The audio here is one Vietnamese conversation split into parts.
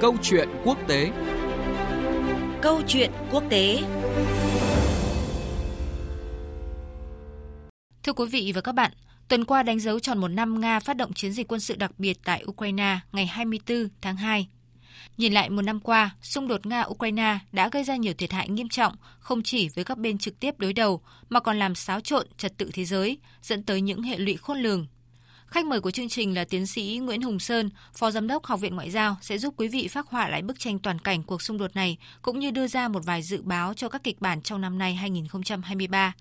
Câu chuyện quốc tế. Câu chuyện quốc tế. Thưa quý vị và các bạn, tuần qua đánh dấu tròn một năm Nga phát động chiến dịch quân sự đặc biệt tại Ukraine ngày 24 tháng 2. Nhìn lại một năm qua, xung đột Nga-Ukraine đã gây ra nhiều thiệt hại nghiêm trọng, không chỉ với các bên trực tiếp đối đầu, mà còn làm xáo trộn trật tự thế giới, dẫn tới những hệ lụy khôn lường Khách mời của chương trình là tiến sĩ Nguyễn Hùng Sơn, Phó Giám đốc Học viện Ngoại giao sẽ giúp quý vị phác họa lại bức tranh toàn cảnh cuộc xung đột này cũng như đưa ra một vài dự báo cho các kịch bản trong năm nay 2023.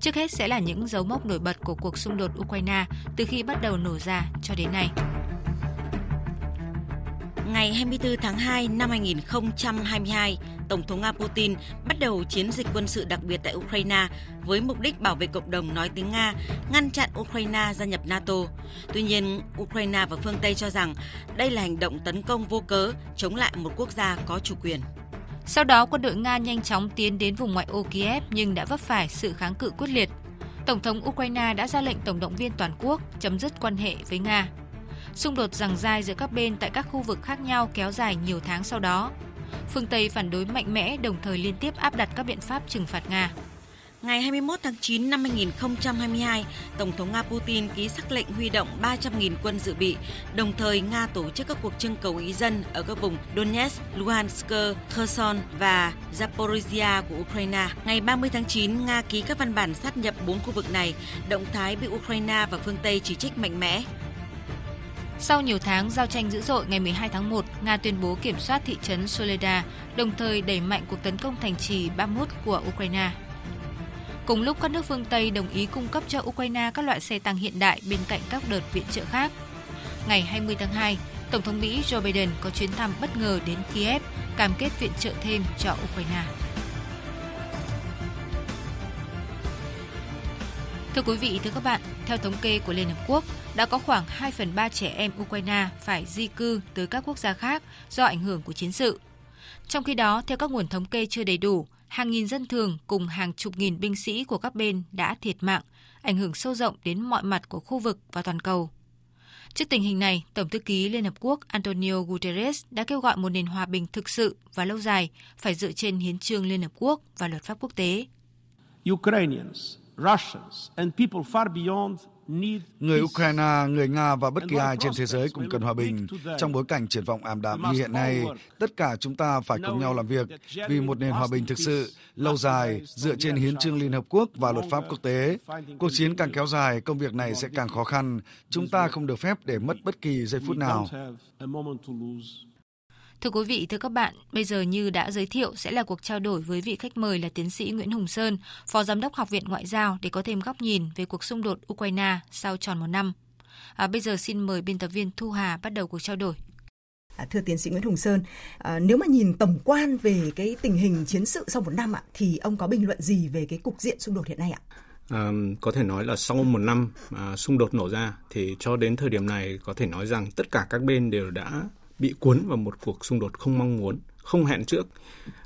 Trước hết sẽ là những dấu mốc nổi bật của cuộc xung đột Ukraine từ khi bắt đầu nổ ra cho đến nay. Ngày 24 tháng 2 năm 2022, Tổng thống Nga Putin bắt đầu chiến dịch quân sự đặc biệt tại Ukraine với mục đích bảo vệ cộng đồng nói tiếng Nga, ngăn chặn Ukraine gia nhập NATO. Tuy nhiên, Ukraine và phương Tây cho rằng đây là hành động tấn công vô cớ chống lại một quốc gia có chủ quyền. Sau đó, quân đội Nga nhanh chóng tiến đến vùng ngoại ô Kiev nhưng đã vấp phải sự kháng cự quyết liệt. Tổng thống Ukraine đã ra lệnh tổng động viên toàn quốc chấm dứt quan hệ với Nga. Xung đột giằng dai giữa các bên tại các khu vực khác nhau kéo dài nhiều tháng sau đó. Phương Tây phản đối mạnh mẽ đồng thời liên tiếp áp đặt các biện pháp trừng phạt Nga. Ngày 21 tháng 9 năm 2022, Tổng thống Nga Putin ký sắc lệnh huy động 300.000 quân dự bị, đồng thời Nga tổ chức các cuộc trưng cầu ý dân ở các vùng Donetsk, Luhansk, Kherson và Zaporizhia của Ukraine. Ngày 30 tháng 9, Nga ký các văn bản sát nhập bốn khu vực này, động thái bị Ukraine và phương Tây chỉ trích mạnh mẽ. Sau nhiều tháng giao tranh dữ dội ngày 12 tháng 1, Nga tuyên bố kiểm soát thị trấn Soledar, đồng thời đẩy mạnh cuộc tấn công thành trì Bakhmut của Ukraine. Cùng lúc các nước phương Tây đồng ý cung cấp cho Ukraine các loại xe tăng hiện đại bên cạnh các đợt viện trợ khác. Ngày 20 tháng 2, Tổng thống Mỹ Joe Biden có chuyến thăm bất ngờ đến Kiev, cam kết viện trợ thêm cho Ukraine. Thưa quý vị, thưa các bạn, theo thống kê của Liên Hợp Quốc, đã có khoảng 2 phần 3 trẻ em Ukraine phải di cư tới các quốc gia khác do ảnh hưởng của chiến sự. Trong khi đó, theo các nguồn thống kê chưa đầy đủ, hàng nghìn dân thường cùng hàng chục nghìn binh sĩ của các bên đã thiệt mạng, ảnh hưởng sâu rộng đến mọi mặt của khu vực và toàn cầu. Trước tình hình này, Tổng thư ký Liên Hợp Quốc Antonio Guterres đã kêu gọi một nền hòa bình thực sự và lâu dài phải dựa trên hiến trương Liên Hợp Quốc và luật pháp quốc tế. Ukrainians, Russians and people far beyond Người Ukraine, người Nga và bất kỳ ai trên thế giới cũng cần hòa bình. Trong bối cảnh triển vọng ảm đạm như hiện nay, tất cả chúng ta phải cùng nhau làm việc vì một nền hòa bình thực sự, lâu dài, dựa trên hiến trương Liên Hợp Quốc và luật pháp quốc tế. Cuộc chiến càng kéo dài, công việc này sẽ càng khó khăn. Chúng ta không được phép để mất bất kỳ giây phút nào. Thưa quý vị, thưa các bạn, bây giờ như đã giới thiệu sẽ là cuộc trao đổi với vị khách mời là tiến sĩ Nguyễn Hùng Sơn, Phó Giám đốc Học viện Ngoại giao để có thêm góc nhìn về cuộc xung đột Ukraine sau tròn một năm. À, bây giờ xin mời biên tập viên Thu Hà bắt đầu cuộc trao đổi. À, thưa tiến sĩ Nguyễn Hùng Sơn, à, nếu mà nhìn tổng quan về cái tình hình chiến sự sau một năm ạ, thì ông có bình luận gì về cái cục diện xung đột hiện nay ạ? À, có thể nói là sau một năm à, xung đột nổ ra thì cho đến thời điểm này có thể nói rằng tất cả các bên đều đã bị cuốn vào một cuộc xung đột không mong muốn, không hẹn trước.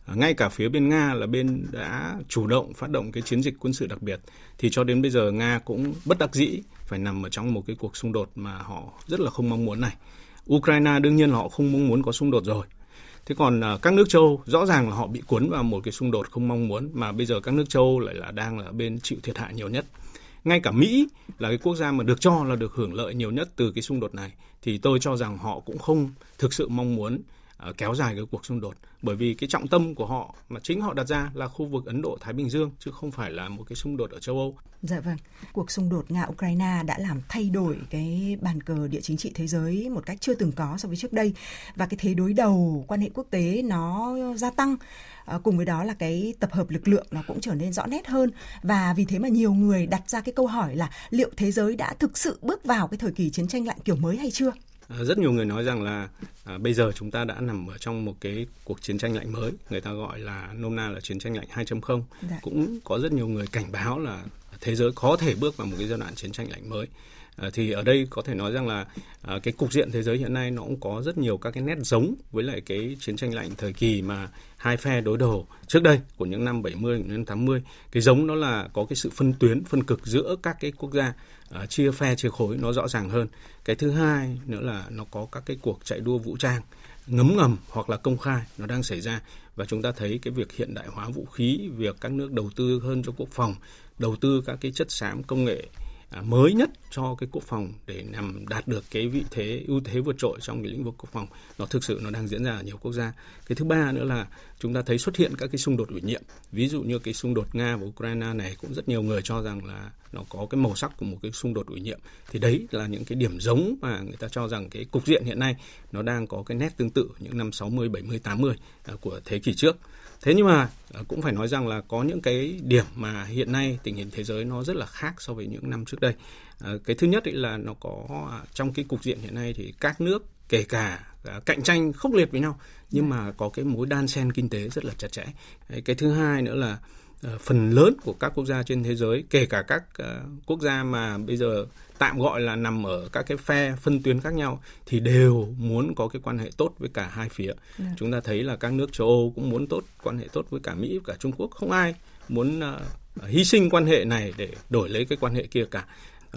À, ngay cả phía bên Nga là bên đã chủ động phát động cái chiến dịch quân sự đặc biệt thì cho đến bây giờ Nga cũng bất đắc dĩ phải nằm ở trong một cái cuộc xung đột mà họ rất là không mong muốn này. Ukraine đương nhiên là họ không mong muốn có xung đột rồi. Thế còn à, các nước châu rõ ràng là họ bị cuốn vào một cái xung đột không mong muốn mà bây giờ các nước châu lại là đang là bên chịu thiệt hại nhiều nhất ngay cả Mỹ là cái quốc gia mà được cho là được hưởng lợi nhiều nhất từ cái xung đột này, thì tôi cho rằng họ cũng không thực sự mong muốn Ờ, kéo dài cái cuộc xung đột bởi vì cái trọng tâm của họ mà chính họ đặt ra là khu vực Ấn Độ Thái Bình Dương chứ không phải là một cái xung đột ở châu Âu. Dạ vâng, cuộc xung đột Nga Ukraine đã làm thay đổi cái bàn cờ địa chính trị thế giới một cách chưa từng có so với trước đây và cái thế đối đầu quan hệ quốc tế nó gia tăng À, cùng với đó là cái tập hợp lực lượng nó cũng trở nên rõ nét hơn và vì thế mà nhiều người đặt ra cái câu hỏi là liệu thế giới đã thực sự bước vào cái thời kỳ chiến tranh lạnh kiểu mới hay chưa? À, rất nhiều người nói rằng là à, bây giờ chúng ta đã nằm ở trong một cái cuộc chiến tranh lạnh mới người ta gọi là nôm na là chiến tranh lạnh 2.0 dạ. cũng có rất nhiều người cảnh báo là thế giới có thể bước vào một cái giai đoạn chiến tranh lạnh mới Ờ, thì ở đây có thể nói rằng là à, cái cục diện thế giới hiện nay nó cũng có rất nhiều các cái nét giống với lại cái chiến tranh lạnh thời kỳ mà hai phe đối đầu trước đây của những năm 70 đến 80 cái giống đó là có cái sự phân tuyến phân cực giữa các cái quốc gia uh, chia phe chia khối nó rõ ràng hơn. Cái thứ hai nữa là nó có các cái cuộc chạy đua vũ trang ngấm ngầm hoặc là công khai nó đang xảy ra. Và chúng ta thấy cái việc hiện đại hóa vũ khí, việc các nước đầu tư hơn cho quốc phòng, đầu tư các cái chất xám công nghệ À, mới nhất cho cái quốc phòng để nhằm đạt được cái vị thế ưu thế vượt trội trong cái lĩnh vực quốc phòng. Nó thực sự nó đang diễn ra ở nhiều quốc gia. Cái thứ ba nữa là chúng ta thấy xuất hiện các cái xung đột ủy nhiệm. Ví dụ như cái xung đột nga và ukraine này cũng rất nhiều người cho rằng là nó có cái màu sắc của một cái xung đột ủy nhiệm. Thì đấy là những cái điểm giống mà người ta cho rằng cái cục diện hiện nay nó đang có cái nét tương tự những năm 60, 70, 80 của thế kỷ trước. Thế nhưng mà à, cũng phải nói rằng là có những cái điểm mà hiện nay tình hình thế giới nó rất là khác so với những năm trước đây. À, cái thứ nhất là nó có à, trong cái cục diện hiện nay thì các nước kể cả cạnh tranh khốc liệt với nhau nhưng mà có cái mối đan xen kinh tế rất là chặt chẽ. Cái thứ hai nữa là phần lớn của các quốc gia trên thế giới kể cả các quốc gia mà bây giờ tạm gọi là nằm ở các cái phe phân tuyến khác nhau thì đều muốn có cái quan hệ tốt với cả hai phía. Yeah. Dạ. Chúng ta thấy là các nước châu Âu cũng muốn tốt quan hệ tốt với cả Mỹ và cả Trung Quốc, không ai muốn uh, hy sinh quan hệ này để đổi lấy cái quan hệ kia cả.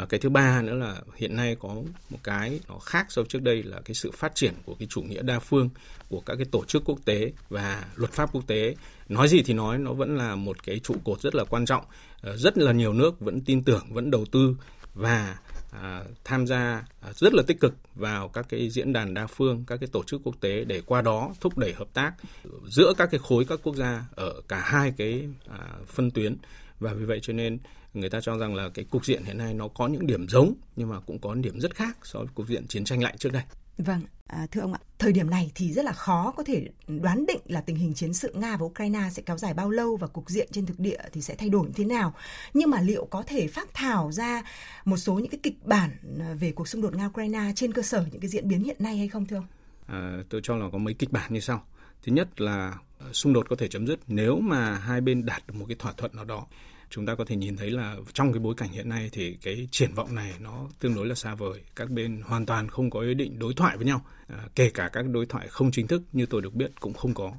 Cái thứ ba nữa là hiện nay có một cái nó khác so với trước đây là cái sự phát triển của cái chủ nghĩa đa phương của các cái tổ chức quốc tế và luật pháp quốc tế. Nói gì thì nói nó vẫn là một cái trụ cột rất là quan trọng. Ờ, rất là nhiều nước vẫn tin tưởng vẫn đầu tư và à, tham gia à, rất là tích cực vào các cái diễn đàn đa phương, các cái tổ chức quốc tế để qua đó thúc đẩy hợp tác giữa các cái khối các quốc gia ở cả hai cái à, phân tuyến và vì vậy cho nên người ta cho rằng là cái cục diện hiện nay nó có những điểm giống nhưng mà cũng có điểm rất khác so với cục diện chiến tranh lạnh trước đây. Vâng, à, thưa ông ạ, thời điểm này thì rất là khó có thể đoán định là tình hình chiến sự Nga và Ukraine sẽ kéo dài bao lâu và cục diện trên thực địa thì sẽ thay đổi như thế nào. Nhưng mà liệu có thể phát thảo ra một số những cái kịch bản à, về cuộc xung đột Nga-Ukraine trên cơ sở những cái diễn biến hiện nay hay không thưa ông? À, tôi cho là có mấy kịch bản như sau. Thứ nhất là ờ, xung đột có thể chấm dứt. Nếu mà hai bên đạt được một cái thỏa thuận nào đó chúng ta có thể nhìn thấy là trong cái bối cảnh hiện nay thì cái triển vọng này nó tương đối là xa vời. Các bên hoàn toàn không có ý định đối thoại với nhau à, kể cả các đối thoại không chính thức như tôi được biết cũng không có.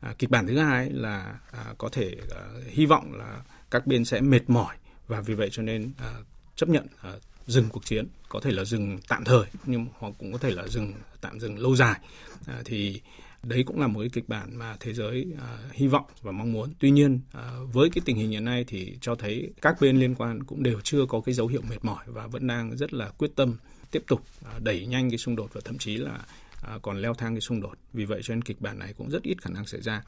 À, kịch bản thứ hai là à, có thể à, hy vọng là các bên sẽ mệt mỏi và vì vậy cho nên à, chấp nhận à, dừng cuộc chiến. Có thể là dừng tạm thời nhưng hoặc cũng có thể là dừng tạm dừng lâu dài. À, thì đấy cũng là một cái kịch bản mà thế giới uh, hy vọng và mong muốn. Tuy nhiên uh, với cái tình hình hiện nay thì cho thấy các bên liên quan cũng đều chưa có cái dấu hiệu mệt mỏi và vẫn đang rất là quyết tâm tiếp tục uh, đẩy nhanh cái xung đột và thậm chí là uh, còn leo thang cái xung đột. Vì vậy cho nên kịch bản này cũng rất ít khả năng xảy ra.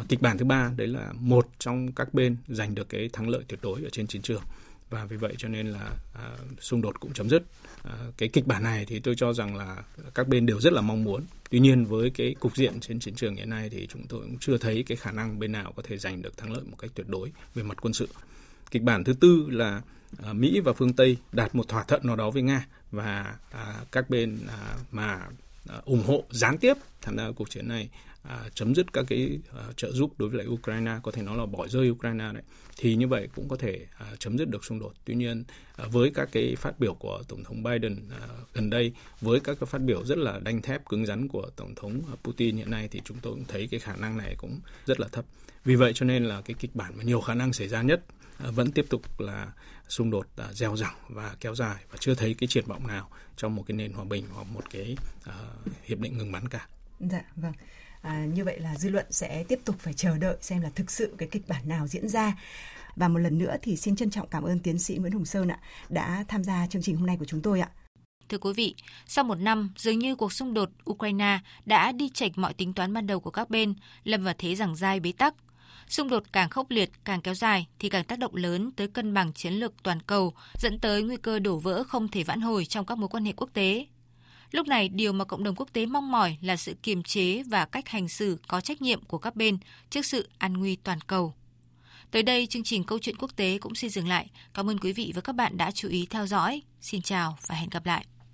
Uh, kịch bản thứ ba đấy là một trong các bên giành được cái thắng lợi tuyệt đối ở trên chiến trường và vì vậy cho nên là à, xung đột cũng chấm dứt. À, cái kịch bản này thì tôi cho rằng là các bên đều rất là mong muốn. Tuy nhiên với cái cục diện trên chiến trường hiện nay thì chúng tôi cũng chưa thấy cái khả năng bên nào có thể giành được thắng lợi một cách tuyệt đối về mặt quân sự. Kịch bản thứ tư là à, Mỹ và phương Tây đạt một thỏa thuận nào đó với Nga và à, các bên à, mà Ờ, ủng hộ gián tiếp tham gia cuộc chiến này à, chấm dứt các cái à, trợ giúp đối với lại Ukraine có thể nói là bỏ rơi Ukraine đấy thì như vậy cũng có thể à, chấm dứt được xung đột. Tuy nhiên à, với các cái phát biểu của tổng thống Biden à, gần đây với các cái phát biểu rất là đanh thép cứng rắn của tổng thống Putin hiện nay thì chúng tôi cũng thấy cái khả năng này cũng rất là thấp. Vì vậy cho nên là cái kịch bản mà nhiều khả năng xảy ra nhất vẫn tiếp tục là xung đột à, gieo rằng và kéo dài và chưa thấy cái triển vọng nào trong một cái nền hòa bình hoặc một cái uh, hiệp định ngừng bắn cả. Dạ vâng. À, như vậy là dư luận sẽ tiếp tục phải chờ đợi xem là thực sự cái kịch bản nào diễn ra. Và một lần nữa thì xin trân trọng cảm ơn tiến sĩ Nguyễn Hùng Sơn ạ đã tham gia chương trình hôm nay của chúng tôi ạ. Thưa quý vị, sau một năm, dường như cuộc xung đột Ukraine đã đi chệch mọi tính toán ban đầu của các bên, lâm vào thế giằng dai bế tắc. Xung đột càng khốc liệt, càng kéo dài thì càng tác động lớn tới cân bằng chiến lược toàn cầu, dẫn tới nguy cơ đổ vỡ không thể vãn hồi trong các mối quan hệ quốc tế. Lúc này, điều mà cộng đồng quốc tế mong mỏi là sự kiềm chế và cách hành xử có trách nhiệm của các bên trước sự an nguy toàn cầu. Tới đây, chương trình Câu chuyện quốc tế cũng xin dừng lại. Cảm ơn quý vị và các bạn đã chú ý theo dõi. Xin chào và hẹn gặp lại.